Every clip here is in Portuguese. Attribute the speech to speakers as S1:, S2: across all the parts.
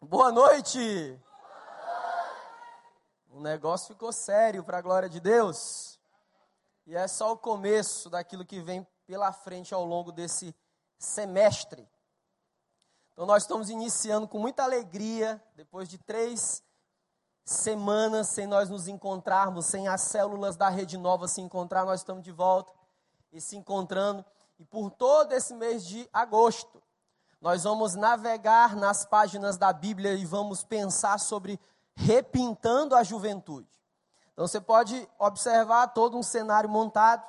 S1: Boa noite. O negócio ficou sério para a glória de Deus. E é só o começo daquilo que vem pela frente ao longo desse semestre. Então, nós estamos iniciando com muita alegria, depois de três semanas sem nós nos encontrarmos, sem as células da Rede Nova se encontrar, nós estamos de volta e se encontrando. E por todo esse mês de agosto, nós vamos navegar nas páginas da Bíblia e vamos pensar sobre repintando a juventude. Então você pode observar todo um cenário montado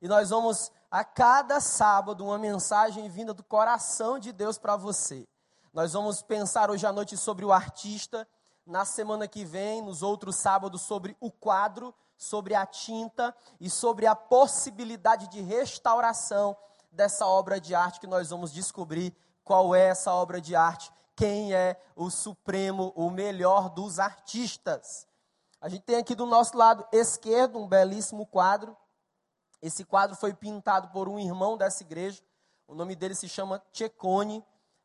S1: e nós vamos a cada sábado uma mensagem vinda do coração de Deus para você. Nós vamos pensar hoje à noite sobre o artista, na semana que vem, nos outros sábados, sobre o quadro, sobre a tinta e sobre a possibilidade de restauração dessa obra de arte que nós vamos descobrir qual é essa obra de arte, quem é o supremo, o melhor dos artistas. A gente tem aqui do nosso lado esquerdo um belíssimo quadro. Esse quadro foi pintado por um irmão dessa igreja. O nome dele se chama Checone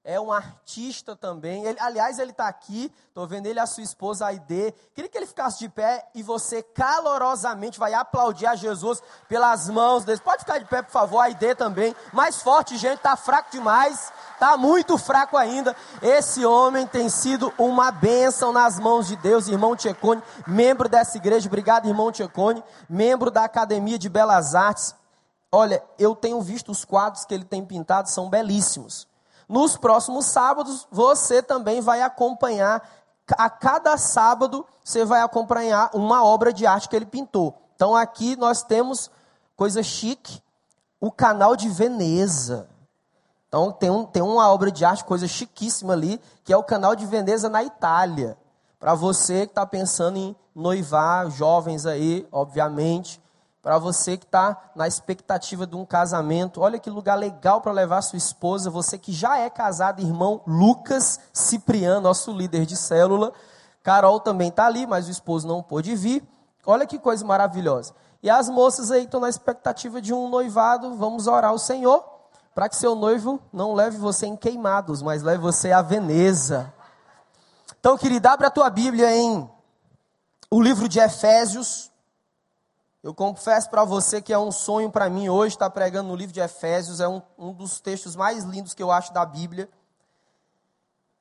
S1: é um artista também. Ele, aliás, ele está aqui, estou vendo ele e a sua esposa, Aide. Queria que ele ficasse de pé e você calorosamente vai aplaudir a Jesus pelas mãos dele. Pode ficar de pé, por favor, Aide também. Mais forte, gente, está fraco demais. Está muito fraco ainda. Esse homem tem sido uma bênção nas mãos de Deus. Irmão Tchecone, membro dessa igreja. Obrigado, irmão Tchecone. Membro da Academia de Belas Artes. Olha, eu tenho visto os quadros que ele tem pintado, são belíssimos. Nos próximos sábados, você também vai acompanhar, a cada sábado, você vai acompanhar uma obra de arte que ele pintou. Então aqui nós temos coisa chique, o canal de Veneza. Então tem, um, tem uma obra de arte, coisa chiquíssima ali, que é o canal de Veneza na Itália. Para você que está pensando em noivar, jovens aí, obviamente, para você que está na expectativa de um casamento, olha que lugar legal para levar sua esposa. Você que já é casado, irmão Lucas Cipriano, nosso líder de célula. Carol também está ali, mas o esposo não pôde vir. Olha que coisa maravilhosa. E as moças aí estão na expectativa de um noivado. Vamos orar ao Senhor para que seu noivo não leve você em queimados, mas leve você a Veneza. Então, querida, abre a tua Bíblia em o livro de Efésios. Eu confesso para você que é um sonho para mim hoje estar pregando no livro de Efésios, é um, um dos textos mais lindos que eu acho da Bíblia.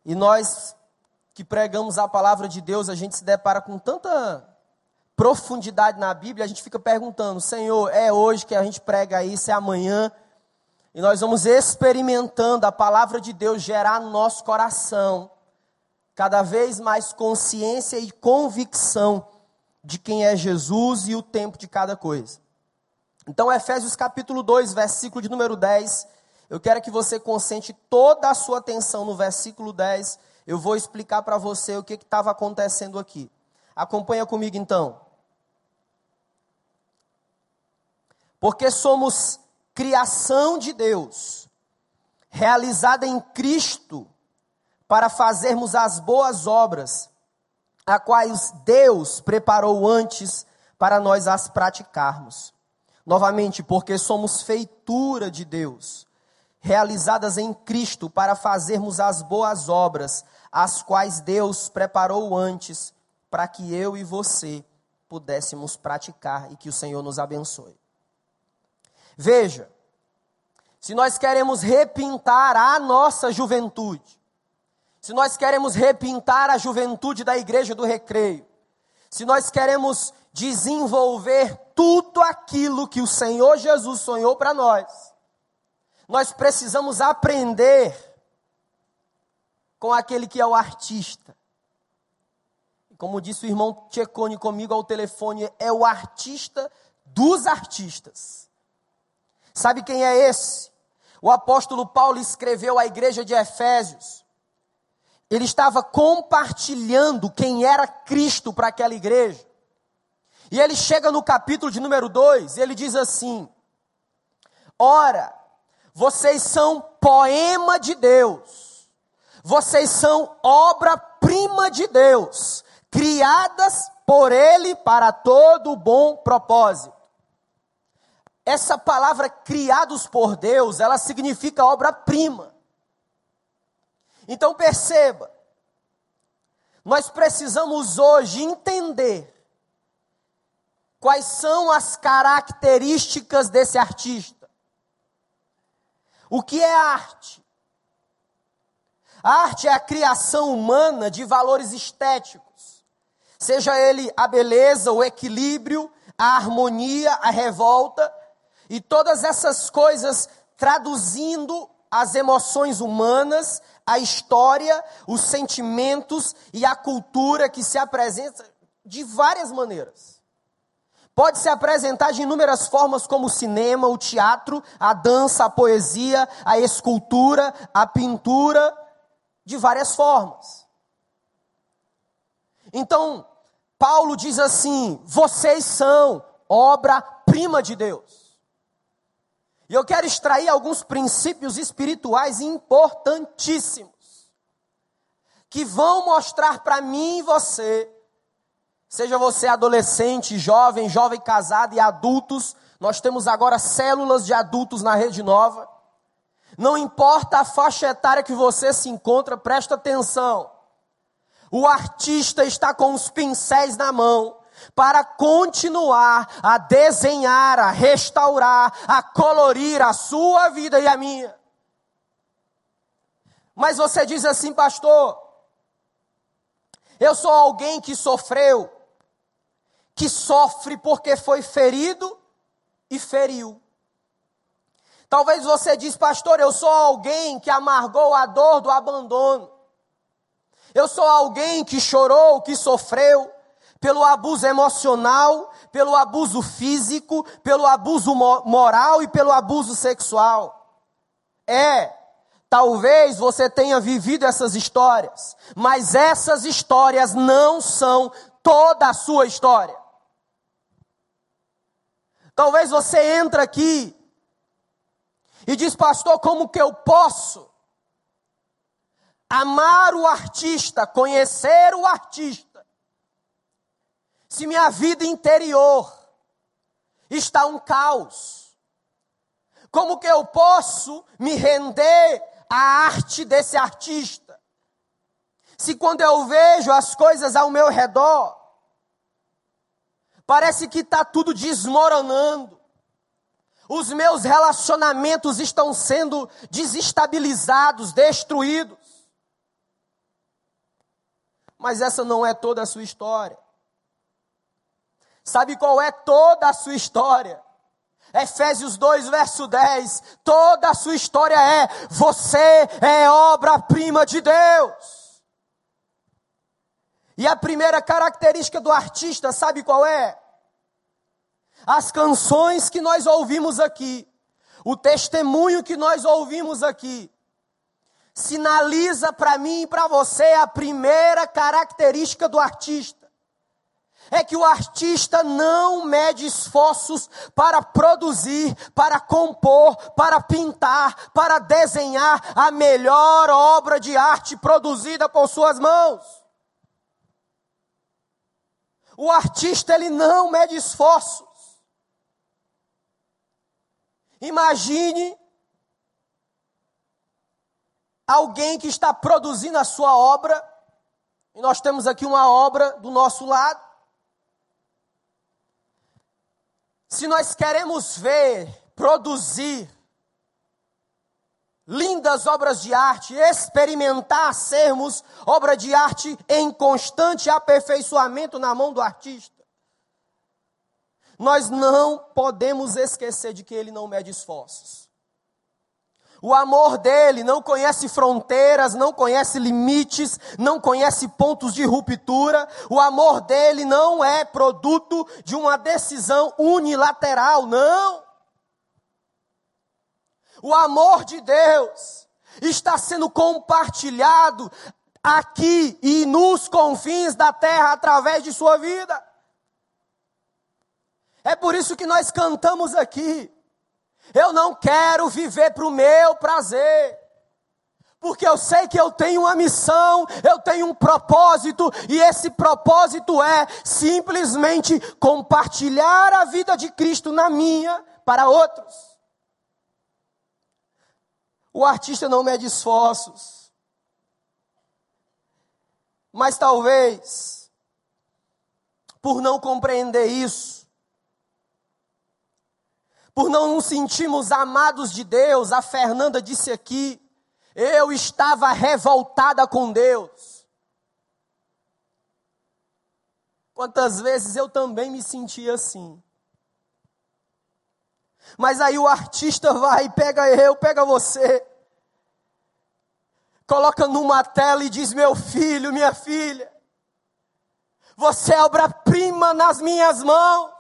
S1: E nós que pregamos a palavra de Deus, a gente se depara com tanta profundidade na Bíblia, a gente fica perguntando: Senhor, é hoje que a gente prega isso, é amanhã? E nós vamos experimentando a palavra de Deus gerar no nosso coração cada vez mais consciência e convicção de quem é Jesus e o tempo de cada coisa. Então, Efésios capítulo 2, versículo de número 10. Eu quero que você concentre toda a sua atenção no versículo 10. Eu vou explicar para você o que estava acontecendo aqui. Acompanha comigo então. Porque somos criação de Deus, realizada em Cristo, para fazermos as boas obras a quais Deus preparou antes para nós as praticarmos. Novamente, porque somos feitura de Deus, realizadas em Cristo para fazermos as boas obras, as quais Deus preparou antes para que eu e você pudéssemos praticar e que o Senhor nos abençoe. Veja, se nós queremos repintar a nossa juventude, se nós queremos repintar a juventude da igreja do recreio, se nós queremos desenvolver tudo aquilo que o Senhor Jesus sonhou para nós, nós precisamos aprender com aquele que é o artista. Como disse o irmão Tchecone comigo ao telefone, é o artista dos artistas. Sabe quem é esse? O apóstolo Paulo escreveu à igreja de Efésios ele estava compartilhando quem era Cristo para aquela igreja. E ele chega no capítulo de número 2 e ele diz assim: Ora, vocês são poema de Deus, vocês são obra-prima de Deus, criadas por Ele para todo bom propósito. Essa palavra criados por Deus, ela significa obra-prima. Então perceba, nós precisamos hoje entender quais são as características desse artista. O que é arte? A arte é a criação humana de valores estéticos, seja ele a beleza, o equilíbrio, a harmonia, a revolta, e todas essas coisas traduzindo as emoções humanas, a história, os sentimentos e a cultura que se apresenta de várias maneiras. Pode se apresentar de inúmeras formas, como o cinema, o teatro, a dança, a poesia, a escultura, a pintura, de várias formas. Então, Paulo diz assim: vocês são obra-prima de Deus. E eu quero extrair alguns princípios espirituais importantíssimos que vão mostrar para mim e você, seja você adolescente, jovem, jovem casado e adultos, nós temos agora células de adultos na rede nova. Não importa a faixa etária que você se encontra, presta atenção. O artista está com os pincéis na mão para continuar a desenhar, a restaurar, a colorir a sua vida e a minha. Mas você diz assim, pastor, eu sou alguém que sofreu, que sofre porque foi ferido e feriu. Talvez você diz, pastor, eu sou alguém que amargou a dor do abandono. Eu sou alguém que chorou, que sofreu pelo abuso emocional, pelo abuso físico, pelo abuso moral e pelo abuso sexual. É, talvez você tenha vivido essas histórias, mas essas histórias não são toda a sua história. Talvez você entre aqui e diz, pastor, como que eu posso amar o artista, conhecer o artista, se minha vida interior está um caos? Como que eu posso me render à arte desse artista? Se quando eu vejo as coisas ao meu redor, parece que está tudo desmoronando, os meus relacionamentos estão sendo desestabilizados, destruídos. Mas essa não é toda a sua história. Sabe qual é toda a sua história? Efésios 2, verso 10. Toda a sua história é: você é obra-prima de Deus. E a primeira característica do artista, sabe qual é? as canções que nós ouvimos aqui, o testemunho que nós ouvimos aqui, sinaliza para mim e para você a primeira característica do artista. É que o artista não mede esforços para produzir, para compor, para pintar, para desenhar a melhor obra de arte produzida por suas mãos. O artista ele não mede esforço. Imagine alguém que está produzindo a sua obra, e nós temos aqui uma obra do nosso lado. Se nós queremos ver, produzir lindas obras de arte, experimentar sermos obra de arte em constante aperfeiçoamento na mão do artista, nós não podemos esquecer de que ele não mede esforços. O amor dele não conhece fronteiras, não conhece limites, não conhece pontos de ruptura. O amor dele não é produto de uma decisão unilateral, não. O amor de Deus está sendo compartilhado aqui e nos confins da terra através de sua vida. É por isso que nós cantamos aqui. Eu não quero viver para o meu prazer. Porque eu sei que eu tenho uma missão, eu tenho um propósito, e esse propósito é simplesmente compartilhar a vida de Cristo na minha para outros. O artista não mede esforços, Mas talvez, por não compreender isso, por não nos sentirmos amados de Deus, a Fernanda disse aqui, eu estava revoltada com Deus. Quantas vezes eu também me senti assim. Mas aí o artista vai pega eu, pega você, coloca numa tela e diz: Meu filho, minha filha, você é obra-prima nas minhas mãos.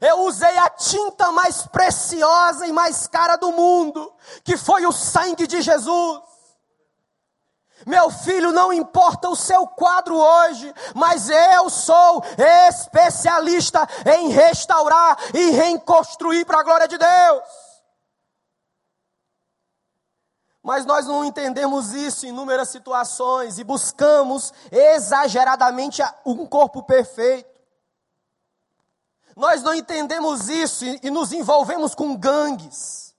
S1: Eu usei a tinta mais preciosa e mais cara do mundo, que foi o sangue de Jesus. Meu filho, não importa o seu quadro hoje, mas eu sou especialista em restaurar e reconstruir para a glória de Deus. Mas nós não entendemos isso em inúmeras situações e buscamos exageradamente um corpo perfeito. Nós não entendemos isso e, e nos envolvemos com gangues,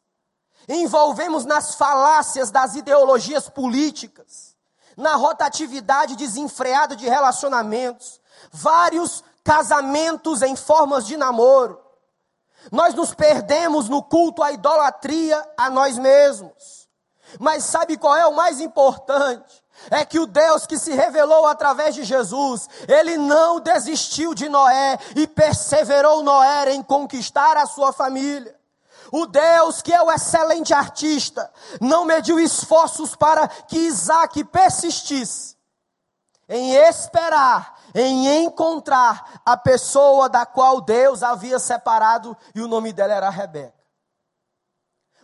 S1: envolvemos nas falácias das ideologias políticas, na rotatividade desenfreada de relacionamentos, vários casamentos em formas de namoro. Nós nos perdemos no culto à idolatria a nós mesmos. Mas sabe qual é o mais importante? É que o Deus que se revelou através de Jesus, ele não desistiu de Noé e perseverou Noé em conquistar a sua família. O Deus que é o excelente artista, não mediu esforços para que Isaac persistisse em esperar, em encontrar a pessoa da qual Deus havia separado e o nome dela era Rebeca.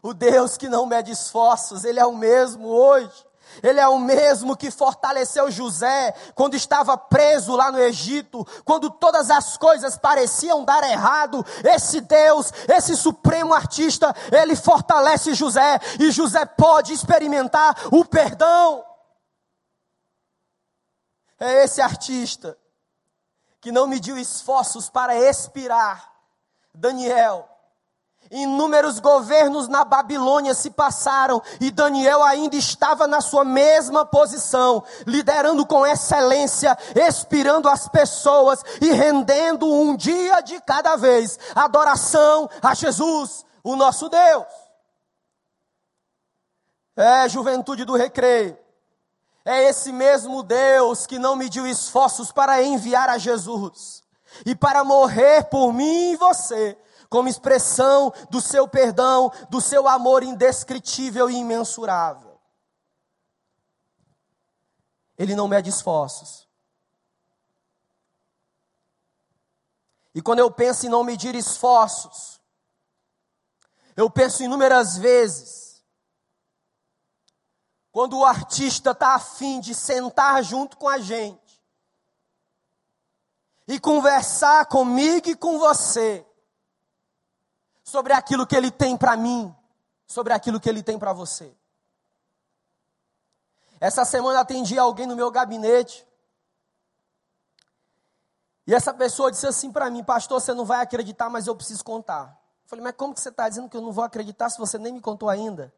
S1: O Deus que não mede esforços, Ele é o mesmo hoje. Ele é o mesmo que fortaleceu José quando estava preso lá no Egito, quando todas as coisas pareciam dar errado. Esse Deus, esse supremo artista, ele fortalece José e José pode experimentar o perdão. É esse artista que não mediu esforços para expirar Daniel Inúmeros governos na Babilônia se passaram e Daniel ainda estava na sua mesma posição, liderando com excelência, expirando as pessoas e rendendo um dia de cada vez adoração a Jesus, o nosso Deus. É, juventude do recreio. É esse mesmo Deus que não mediu esforços para enviar a Jesus e para morrer por mim e você como expressão do seu perdão, do seu amor indescritível e imensurável. Ele não mede esforços. E quando eu penso em não medir esforços, eu penso inúmeras vezes, quando o artista está afim de sentar junto com a gente e conversar comigo e com você, sobre aquilo que Ele tem para mim, sobre aquilo que Ele tem para você. Essa semana atendi alguém no meu gabinete. E essa pessoa disse assim para mim, pastor, você não vai acreditar, mas eu preciso contar. Eu falei, mas como que você está dizendo que eu não vou acreditar se você nem me contou ainda?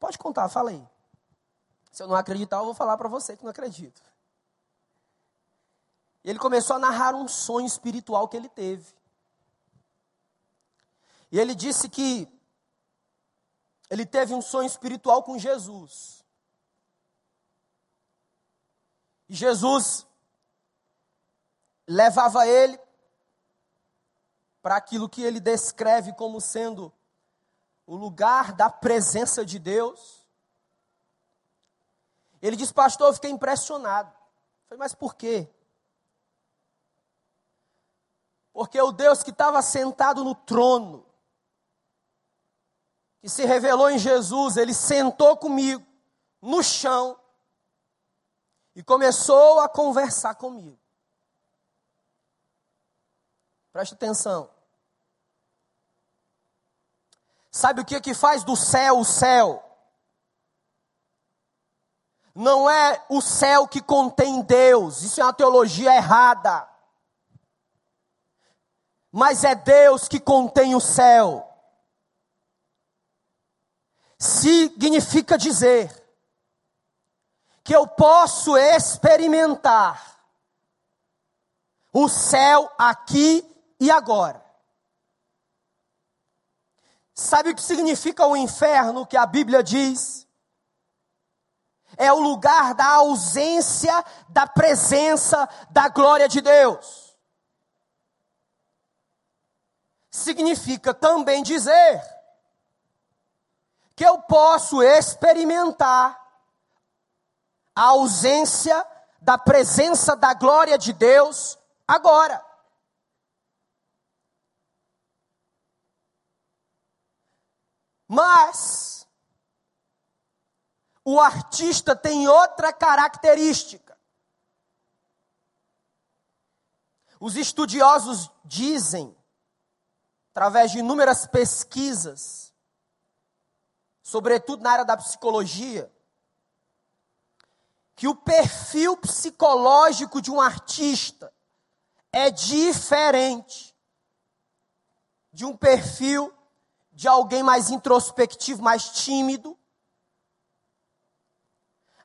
S1: Pode contar, fala aí. Se eu não acreditar, eu vou falar para você que não acredito. Ele começou a narrar um sonho espiritual que ele teve. E ele disse que ele teve um sonho espiritual com Jesus. E Jesus levava ele para aquilo que ele descreve como sendo o lugar da presença de Deus. Ele diz, pastor, eu fiquei impressionado. Eu falei, mas por quê? Porque o Deus que estava sentado no trono, que se revelou em Jesus, ele sentou comigo no chão e começou a conversar comigo. Preste atenção. Sabe o que que faz do céu o céu? Não é o céu que contém Deus, isso é uma teologia errada. Mas é Deus que contém o céu significa dizer que eu posso experimentar o céu aqui e agora. Sabe o que significa o inferno que a Bíblia diz? É o lugar da ausência da presença da glória de Deus. Significa também dizer que eu posso experimentar a ausência da presença da glória de Deus agora. Mas o artista tem outra característica. Os estudiosos dizem, através de inúmeras pesquisas, sobretudo na área da psicologia, que o perfil psicológico de um artista é diferente de um perfil de alguém mais introspectivo, mais tímido.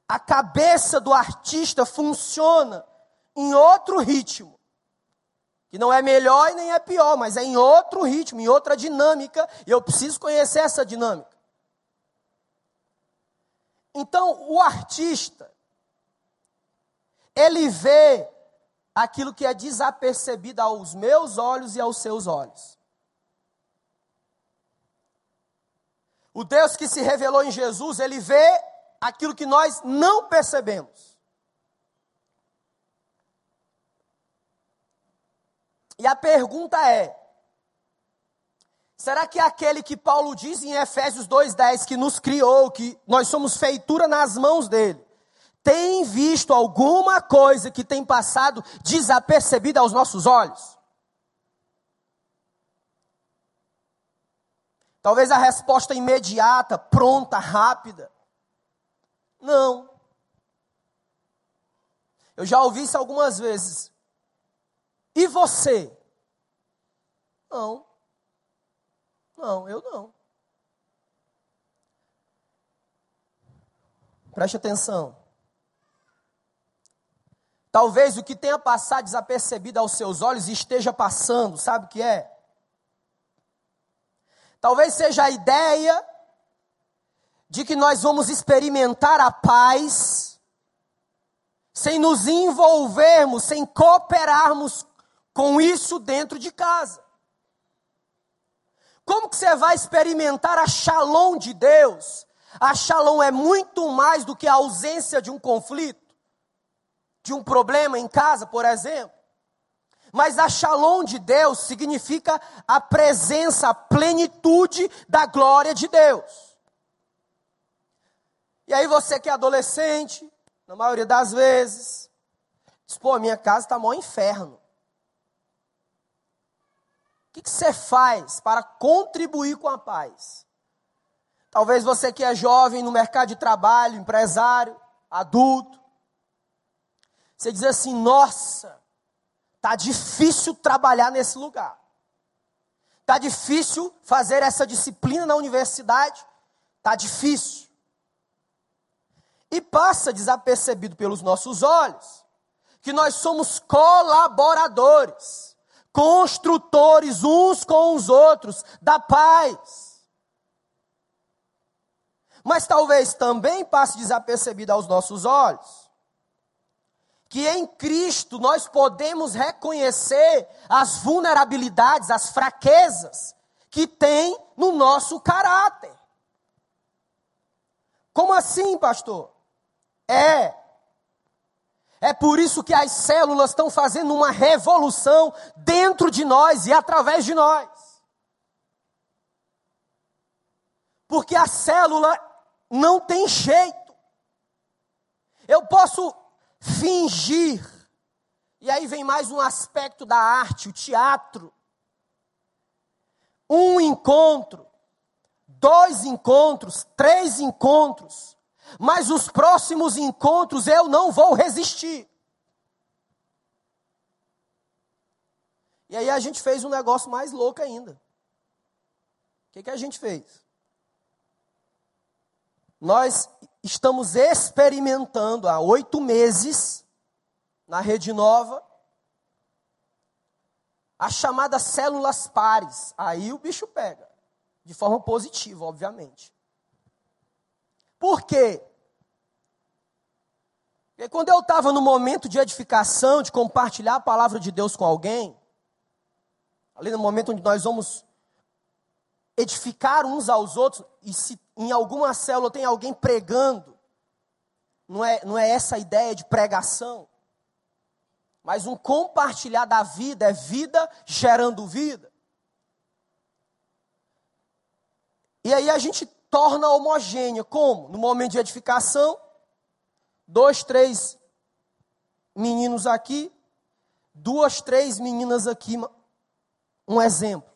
S1: A cabeça do artista funciona em outro ritmo. Que não é melhor e nem é pior, mas é em outro ritmo, em outra dinâmica, e eu preciso conhecer essa dinâmica. Então, o artista, ele vê aquilo que é desapercebido aos meus olhos e aos seus olhos. O Deus que se revelou em Jesus, ele vê aquilo que nós não percebemos. E a pergunta é: será que aquele que Paulo diz em Efésios 2:10 que nos criou, que nós somos feitura nas mãos dele, tem visto alguma coisa que tem passado desapercebida aos nossos olhos? Talvez a resposta imediata, pronta, rápida. Não. Eu já ouvi isso algumas vezes. E você? Não. Não, eu não. Preste atenção. Talvez o que tenha passado desapercebido aos seus olhos esteja passando, sabe o que é? Talvez seja a ideia de que nós vamos experimentar a paz sem nos envolvermos, sem cooperarmos com isso dentro de casa. Como que você vai experimentar a shalom de Deus? A shalom é muito mais do que a ausência de um conflito, de um problema em casa, por exemplo. Mas a shalom de Deus significa a presença, a plenitude da glória de Deus. E aí você que é adolescente, na maioria das vezes, diz, pô, minha casa está mó inferno. Que, que você faz para contribuir com a paz? Talvez você que é jovem no mercado de trabalho, empresário, adulto, você diz assim, nossa, Tá difícil trabalhar nesse lugar. Tá difícil fazer essa disciplina na universidade. Tá difícil. E passa desapercebido pelos nossos olhos que nós somos colaboradores, construtores uns com os outros da paz. Mas talvez também passe desapercebido aos nossos olhos que em Cristo nós podemos reconhecer as vulnerabilidades, as fraquezas que tem no nosso caráter. Como assim, pastor? É. É por isso que as células estão fazendo uma revolução dentro de nós e através de nós. Porque a célula não tem jeito. Eu posso fingir. E aí vem mais um aspecto da arte, o teatro. Um encontro, dois encontros, três encontros, mas os próximos encontros eu não vou resistir. E aí a gente fez um negócio mais louco ainda. O que, que a gente fez? Nós estamos experimentando há oito meses na Rede Nova as chamadas células pares. Aí o bicho pega, de forma positiva, obviamente. Por quê? Porque quando eu estava no momento de edificação, de compartilhar a palavra de Deus com alguém, ali no momento onde nós vamos edificar uns aos outros, e se em alguma célula tem alguém pregando, não é, não é essa a ideia de pregação, mas um compartilhar da vida, é vida gerando vida. E aí a gente torna homogênea, como? No momento de edificação, dois, três meninos aqui, duas, três meninas aqui, um exemplo.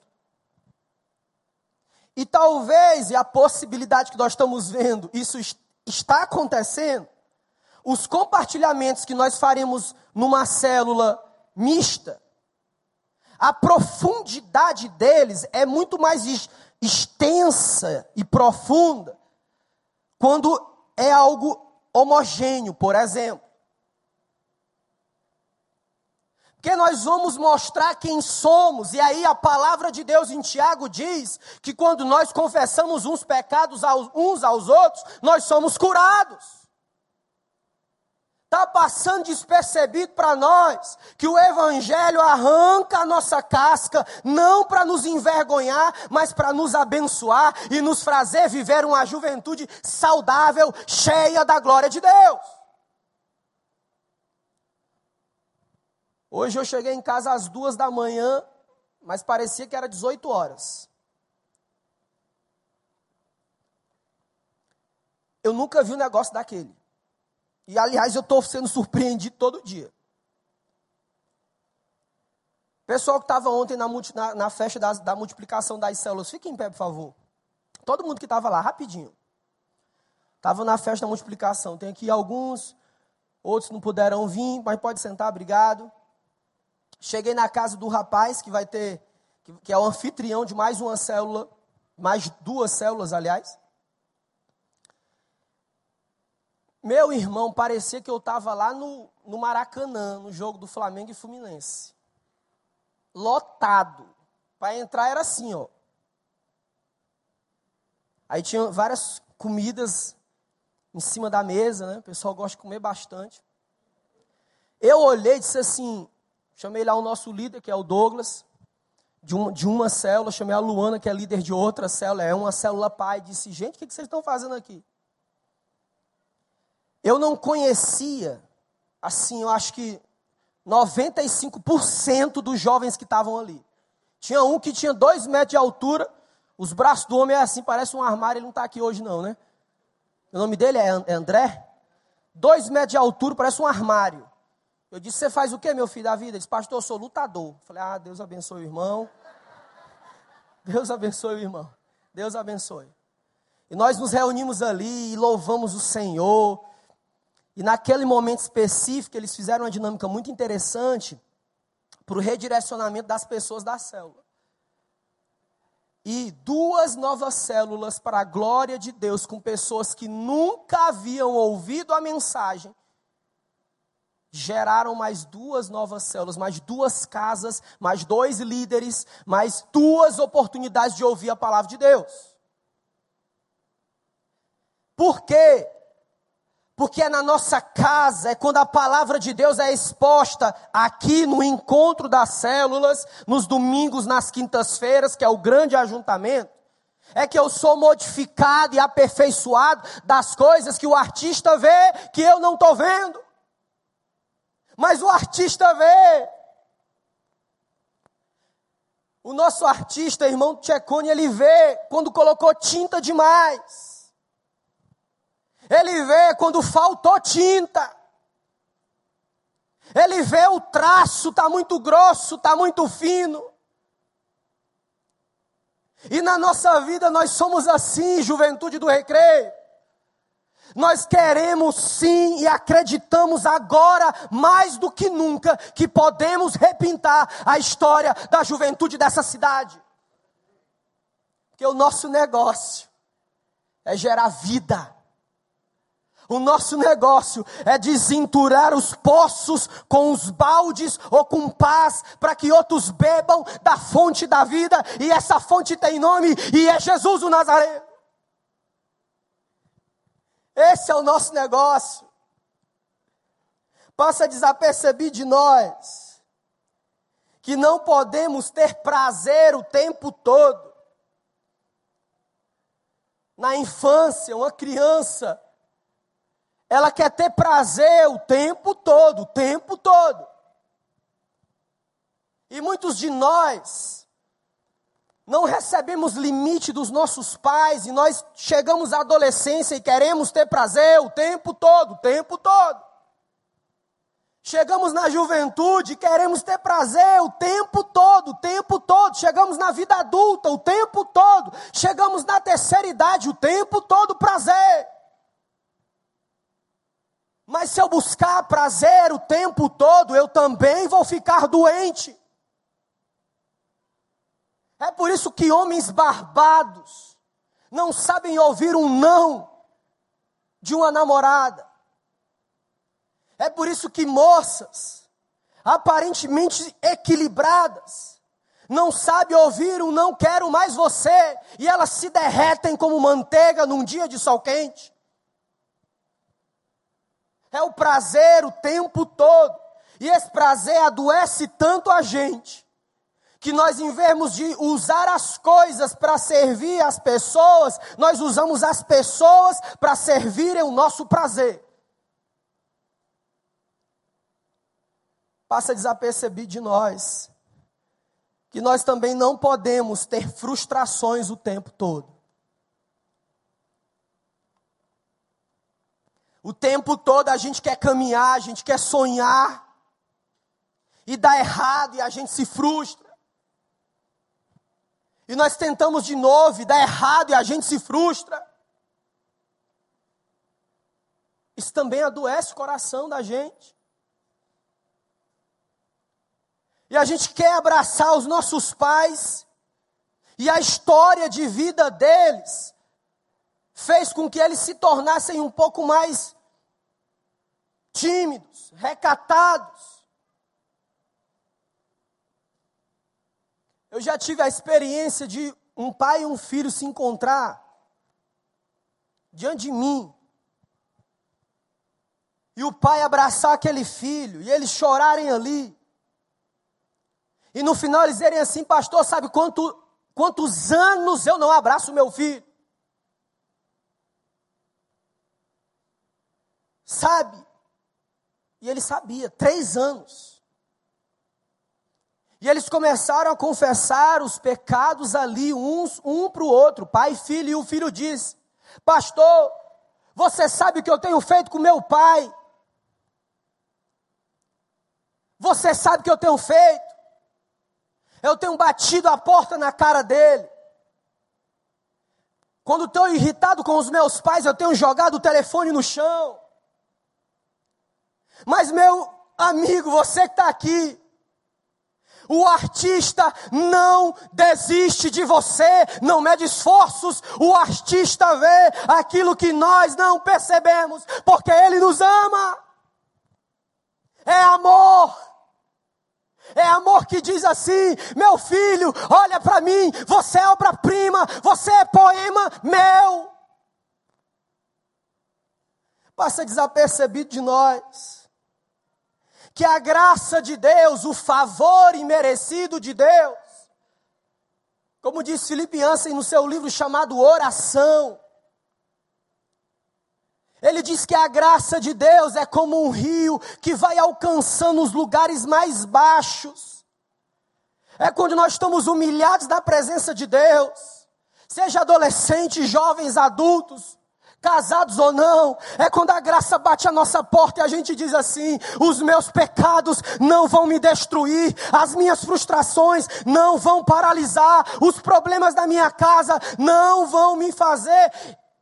S1: E talvez, e a possibilidade que nós estamos vendo, isso está acontecendo, os compartilhamentos que nós faremos numa célula mista, a profundidade deles é muito mais extensa e profunda quando é algo homogêneo, por exemplo. Porque nós vamos mostrar quem somos, e aí a palavra de Deus em Tiago diz que quando nós confessamos uns pecados aos, uns aos outros, nós somos curados. Está passando despercebido para nós que o Evangelho arranca a nossa casca, não para nos envergonhar, mas para nos abençoar e nos fazer viver uma juventude saudável, cheia da glória de Deus. Hoje eu cheguei em casa às duas da manhã, mas parecia que era 18 horas. Eu nunca vi um negócio daquele. E aliás, eu estou sendo surpreendido todo dia. Pessoal que estava ontem na, na, na festa da, multiplicação das células, fique em pé, por favor. Todo mundo que estava lá, rapidinho. Estava na festa da multiplicação. Tem aqui alguns, outros não puderam vir, mas pode sentar, obrigado. Cheguei na casa do rapaz que vai ter, que, que é o anfitrião de mais uma célula, mais duas células, aliás. Meu irmão, parecia que eu estava lá no, no Maracanã, no jogo do Flamengo e Fluminense. Lotado. Para entrar era assim, ó. Aí tinha várias comidas em cima da mesa, né? O pessoal gosta de comer bastante. Eu olhei e disse assim, chamei lá o nosso líder, que é o Douglas, de uma, de uma célula, chamei a Luana, que é líder de outra célula, é uma célula pai, disse, gente, o que vocês estão fazendo aqui? Eu não conhecia, assim, eu acho que 95% dos jovens que estavam ali. Tinha um que tinha dois metros de altura, os braços do homem é assim, parece um armário, ele não está aqui hoje não, né? O nome dele é, é André. Dois metros de altura, parece um armário. Eu disse, você faz o que, meu filho, da vida? Ele disse, pastor, eu sou lutador. Eu falei, ah, Deus abençoe o irmão. Deus abençoe o irmão. Deus abençoe. E nós nos reunimos ali e louvamos o Senhor. E naquele momento específico, eles fizeram uma dinâmica muito interessante para o redirecionamento das pessoas da célula. E duas novas células para a glória de Deus, com pessoas que nunca haviam ouvido a mensagem, geraram mais duas novas células, mais duas casas, mais dois líderes, mais duas oportunidades de ouvir a palavra de Deus. Por quê? Porque é na nossa casa, é quando a palavra de Deus é exposta aqui no encontro das células, nos domingos, nas quintas-feiras, que é o grande ajuntamento, é que eu sou modificado e aperfeiçoado das coisas que o artista vê que eu não estou vendo. Mas o artista vê. O nosso artista, irmão Tchecone, ele vê quando colocou tinta demais. Ele vê quando faltou tinta. Ele vê o traço, está muito grosso, está muito fino. E na nossa vida nós somos assim, juventude do recreio. Nós queremos sim e acreditamos agora, mais do que nunca, que podemos repintar a história da juventude dessa cidade. Porque o nosso negócio é gerar vida O nosso negócio é desenturar os poços com os baldes ou com paz, para que outros bebam da fonte da vida, e essa fonte tem nome, e é Jesus o Nazareno. Esse é o nosso negócio. Passa desapercebido de nós que não podemos ter prazer o tempo todo. Na infância, uma criança ela quer ter prazer o tempo todo, o tempo todo. E muitos de nós não recebemos limite dos nossos pais e nós chegamos à adolescência e queremos ter prazer o tempo todo, o tempo todo. Chegamos na juventude e queremos ter prazer o tempo todo, o tempo todo. Chegamos na vida adulta o tempo todo. Chegamos na terceira idade o tempo todo, prazer. Mas se eu buscar prazer o tempo todo, eu também vou ficar doente. É por isso que homens barbados não sabem ouvir um não de uma namorada. É por isso que moças, aparentemente equilibradas, não sabem ouvir um não quero mais você, e elas se derretem como manteiga num dia de sol quente é o prazer o tempo todo. E esse prazer adoece tanto a gente, que nós, em vez de usar as coisas para servir as pessoas, nós usamos as pessoas para servirem o nosso prazer. Passa desapercebido de nós que nós também não podemos ter frustrações o tempo todo. O tempo todo a gente quer caminhar, a gente quer sonhar, e dá errado e a gente se frustra. E nós tentamos de novo e dá errado e a gente se frustra. Isso também adoece o coração da gente. E a gente quer abraçar os nossos pais, e a história de vida deles fez com que eles se tornassem um pouco mais tímidos, recatados. Eu já tive a experiência de um pai e um filho se encontrar diante de mim. E o pai abraçar aquele filho e eles chorarem ali. E no final eles dizerem assim, pastor, sabe quanto, quantos anos eu não abraço meu filho? Sabe? E ele sabia, três anos. E eles começaram a confessar os pecados ali, uns um para o outro, pai e filho, e o filho disse: Pastor, você sabe o que eu tenho feito com meu pai? Você sabe o que eu tenho feito? Eu tenho batido a porta na cara dele. Quando estou irritado com os meus pais, eu tenho jogado o telefone no chão. Mas, meu amigo, você que está aqui, o artista não desiste de você, não mede esforços. O artista vê aquilo que nós não percebemos, porque ele nos ama. É amor. É amor que diz assim: meu filho, olha para mim, você é obra-prima, você é poema meu. Passa desapercebido de nós que a graça de Deus, o favor imerecido de Deus, como diz Filipe Ansem no seu livro chamado Oração, ele diz que a graça de Deus é como um rio que vai alcançando os lugares mais baixos. É quando nós estamos humilhados na presença de Deus, seja adolescentes, jovens, adultos, casados ou não, é quando a graça bate a nossa porta e a gente diz assim: os meus pecados não vão me destruir, as minhas frustrações não vão paralisar, os problemas da minha casa não vão me fazer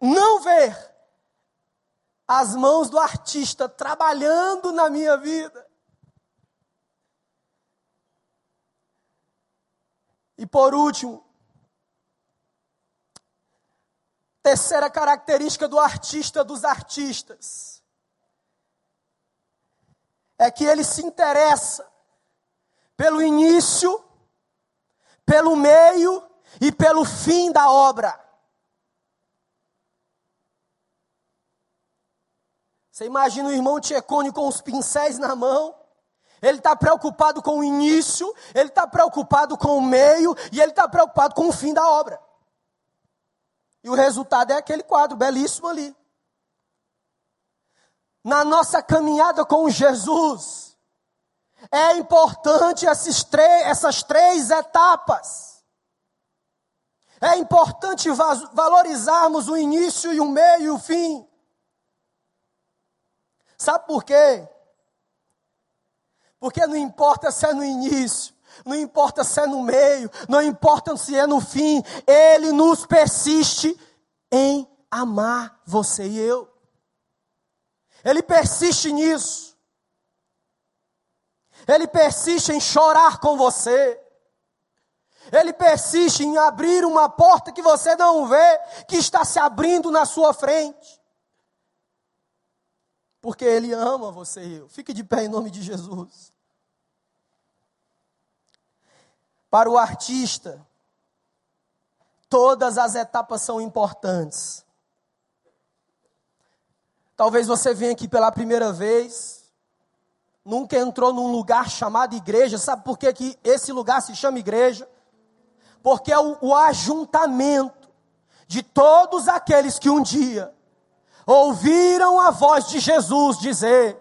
S1: não ver as mãos do artista trabalhando na minha vida. E por último, Terceira característica do artista dos artistas é que ele se interessa pelo início, pelo meio e pelo fim da obra. Você imagina o irmão Tchecone com os pincéis na mão, ele está preocupado com o início, ele está preocupado com o meio e ele está preocupado com o fim da obra. E o resultado é aquele quadro belíssimo ali. Na nossa caminhada com Jesus, é importante essas três etapas. É importante valorizarmos o início e o meio e o fim. Sabe por quê? Porque não importa se é no início, não importa se é no meio, não importa se é no fim, Ele nos persiste em amar você e eu. Ele persiste nisso. Ele persiste em chorar com você. Ele persiste em abrir uma porta que você não vê, que está se abrindo na sua frente. Porque Ele ama você e eu. Fique de pé em nome de Jesus. Para o artista, todas as etapas são importantes. Talvez você venha aqui pela primeira vez, nunca entrou num lugar chamado igreja. Sabe por que, que esse lugar se chama igreja? Porque é o, o ajuntamento de todos aqueles que um dia ouviram a voz de Jesus dizer: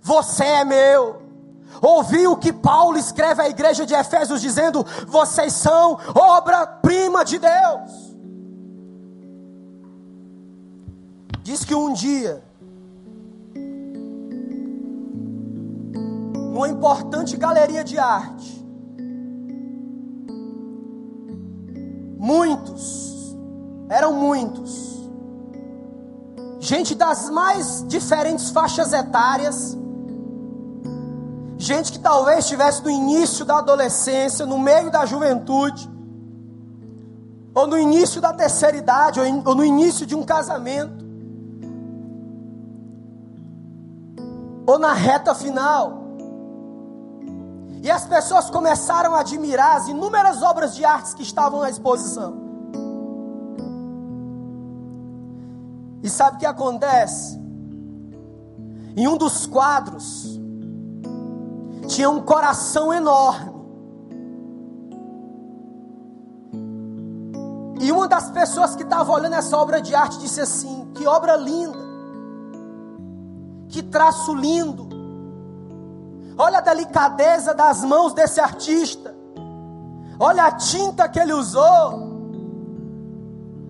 S1: Você é meu, ouvi o que Paulo escreve à igreja de Efésios dizendo: vocês são obra-prima de Deus. Diz que um dia, numa importante galeria de arte, muitos, eram muitos, gente das mais diferentes faixas etárias, Gente que talvez estivesse no início da adolescência, no meio da juventude, ou no início da terceira idade, ou, no início de um casamento, ou na reta final. E as pessoas começaram a admirar as inúmeras obras de artes que estavam na exposição. E sabe o que acontece? Em um dos quadros, tinha um coração enorme. E uma das pessoas que estava olhando essa obra de arte disse assim: Que obra linda, que traço lindo. Olha a delicadeza das mãos desse artista. Olha a tinta que ele usou.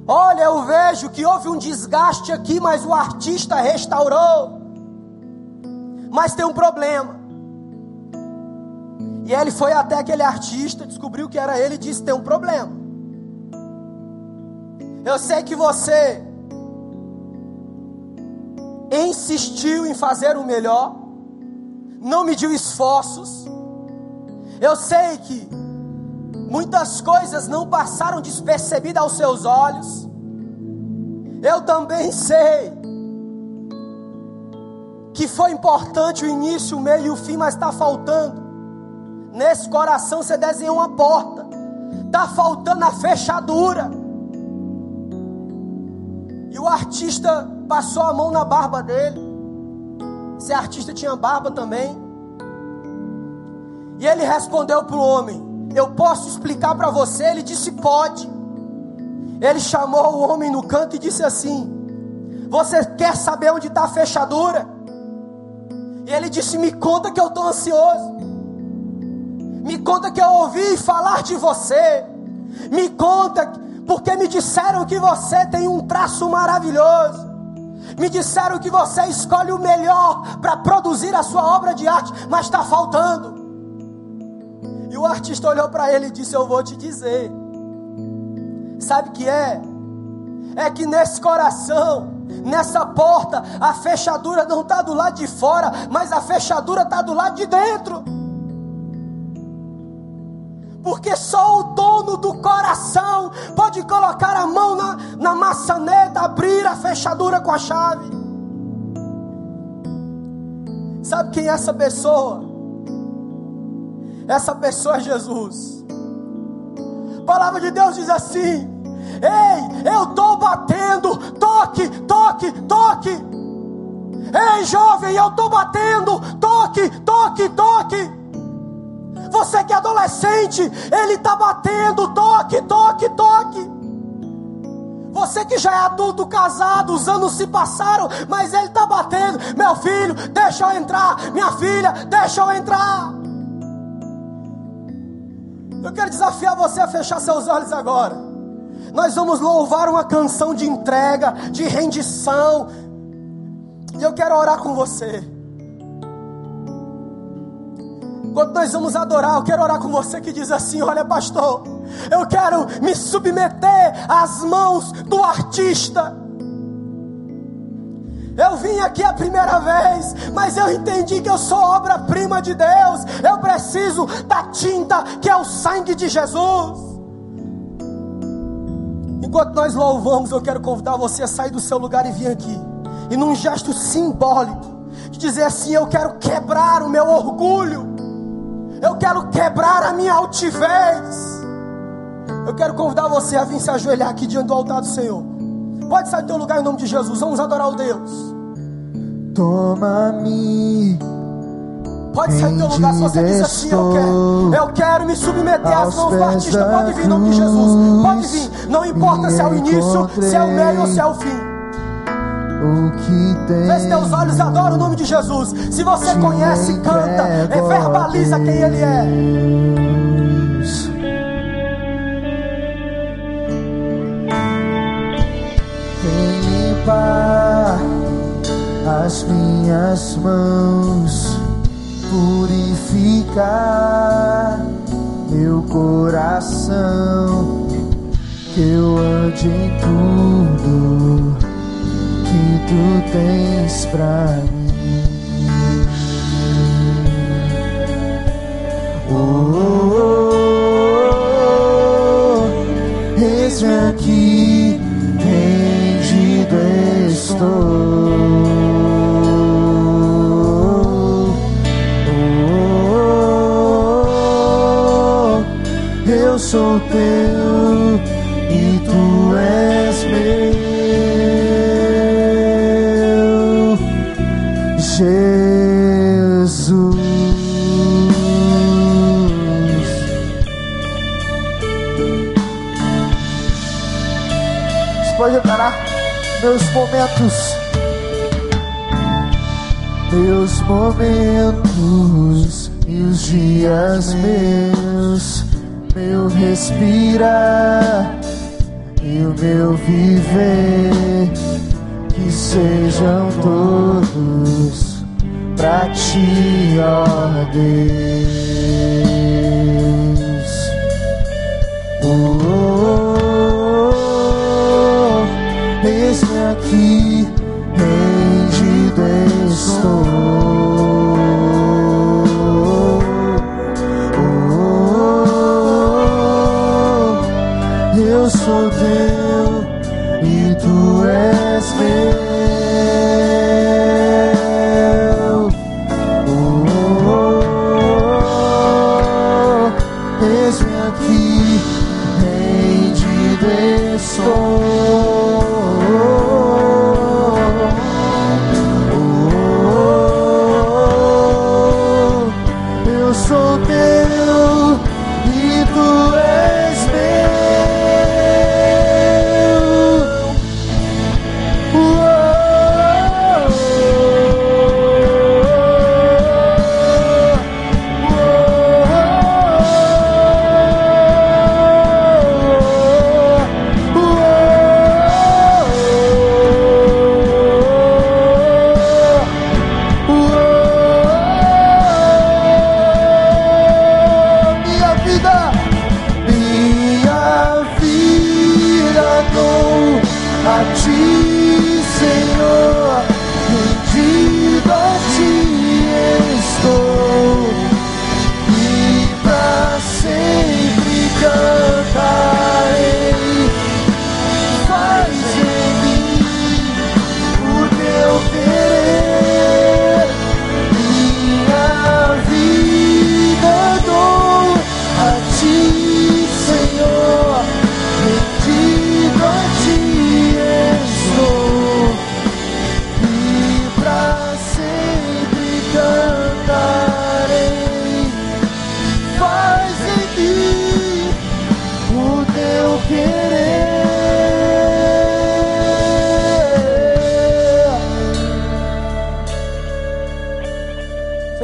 S1: Olha, eu vejo que houve um desgaste aqui, mas o artista restaurou. Mas tem um problema. E ele foi até aquele artista, descobriu que era ele e disse: tem um problema. Eu sei que você insistiu em fazer o melhor, não mediu esforços. Eu sei que muitas coisas não passaram despercebidas aos seus olhos. Eu também sei que foi importante o início, o meio e o fim, mas está faltando Nesse coração você desenhou uma porta. Está faltando a fechadura. E o artista passou a mão na barba dele. Esse artista tinha barba também. E ele respondeu para o homem: Eu posso explicar para você? Ele disse: Pode. Ele chamou o homem no canto e disse assim: Você quer saber onde está a fechadura? E ele disse: Me conta que eu estou ansioso. Me conta que eu ouvi falar de você. Me conta, porque me disseram que você tem um traço maravilhoso. Me disseram que você escolhe o melhor para produzir a sua obra de arte, mas está faltando. E o artista olhou para ele e disse: Eu vou te dizer. Sabe o que é? É que nesse coração, nessa porta, a fechadura não está do lado de fora, mas a fechadura está do lado de dentro porque só o dono do coração, pode colocar a mão na, na maçaneta, abrir a fechadura com a chave. Sabe quem é essa pessoa? Essa pessoa é Jesus. A palavra de Deus diz assim: Ei, eu estou batendo, toque, toque, toque. Ei, jovem, eu estou batendo, toque, toque, toque. Você que é adolescente, ele está batendo, toque, toque, toque. Você que já é adulto, casado, os anos se passaram, mas ele está batendo. Meu filho, deixa eu entrar. Minha filha, deixa eu entrar. Eu quero desafiar você a fechar seus olhos agora. Nós vamos louvar uma canção de entrega, de rendição. E eu quero orar com você. Quando nós vamos adorar, eu quero orar com você que diz assim: Olha, pastor, eu quero me submeter às mãos do artista. Eu vim aqui a primeira vez, mas eu entendi que eu sou obra-prima de Deus. Eu preciso da tinta que é o sangue de Jesus. Enquanto nós louvamos, eu quero convidar você a sair do seu lugar e vir aqui. E num gesto simbólico, dizer assim: Eu quero quebrar o meu orgulho. Eu quero quebrar a minha altivez. Eu quero convidar você a vir se ajoelhar aqui diante do altar do Senhor. Pode sair do teu lugar em nome de Jesus. Vamos adorar o Deus.
S2: Toma-me.
S1: Pode sair do teu lugar se você diz assim: Eu quero, eu quero me submeter às mãos do artista. Pode vir em nome de Jesus. Pode vir. Não importa se é o início, se é o meio ou se é o fim.
S2: O que tem
S1: Feche teus olhos e adora o nome de Jesus. Se você conhece, canta, e verbaliza quem Ele é.
S2: Limpar as minhas mãos, purificar meu coração, que eu ande em tudo que tu tens pra mim. Oh, oh, oh, eis-me aqui, rendido estou. Jesus. Pode declarar meus momentos, meus momentos e os dias meus, meu respirar e o meu viver, que sejam todos pra ti, ó Deus. Oh, oh, oh, eis-me aqui, rendido estou. Oh, eu sou teu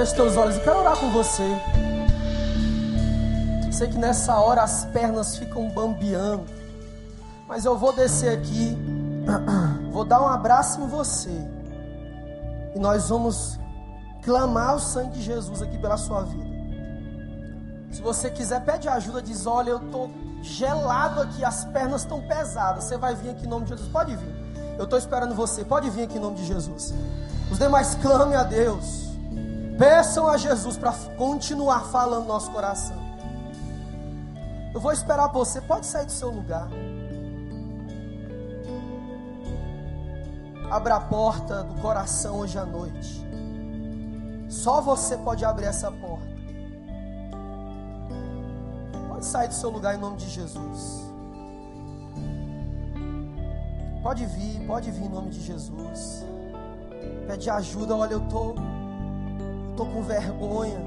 S1: Feche teus olhos, eu quero orar com você. Sei que nessa hora as pernas ficam bambeando, mas eu vou descer aqui, vou dar um abraço em você, e nós vamos clamar o sangue de Jesus aqui pela sua vida. Se você quiser, pede ajuda, diz: Olha, eu estou gelado aqui, as pernas estão pesadas. Você vai vir aqui em nome de Jesus. Pode vir. Eu estou esperando você. Pode vir aqui em nome de Jesus. Os demais clamem a Deus. Peçam a Jesus para continuar falando no nosso coração. Eu vou esperar por você. Pode sair do seu lugar. Abra a porta do coração hoje à noite. Só você pode abrir essa porta. Pode sair do seu lugar em nome de Jesus. Pode vir, pode vir em nome de Jesus. Pede ajuda, olha, eu tô, tô com vergonha.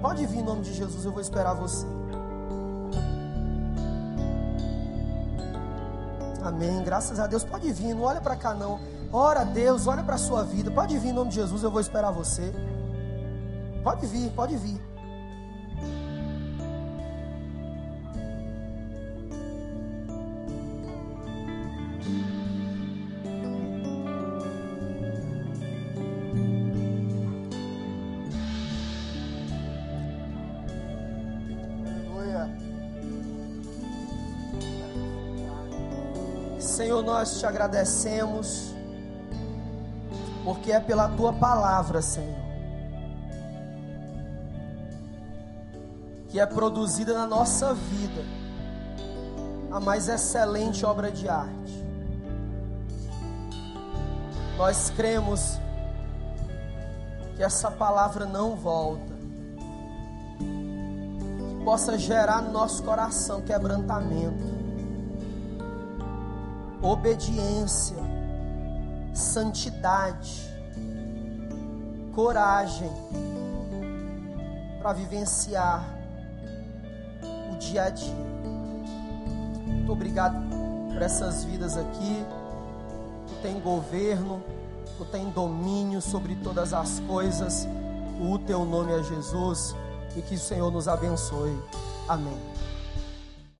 S1: Pode vir em nome de Jesus, eu vou esperar você. Amém. Graças a Deus. Pode vir, não olha para cá não. Ora a Deus, olha para a sua vida. Pode vir em nome de Jesus, eu vou esperar você. Pode vir, pode vir. Nós te agradecemos porque é pela tua palavra, Senhor, que é produzida na nossa vida a mais excelente obra de arte. Nós cremos que essa palavra não volta, que possa gerar no nosso coração quebrantamento, obediência santidade, coragem para vivenciar o dia a dia. Muito obrigado por essas vidas aqui. Tu tem governo, tu tem domínio sobre todas as coisas. O teu nome é Jesus e que o Senhor nos abençoe. Amém.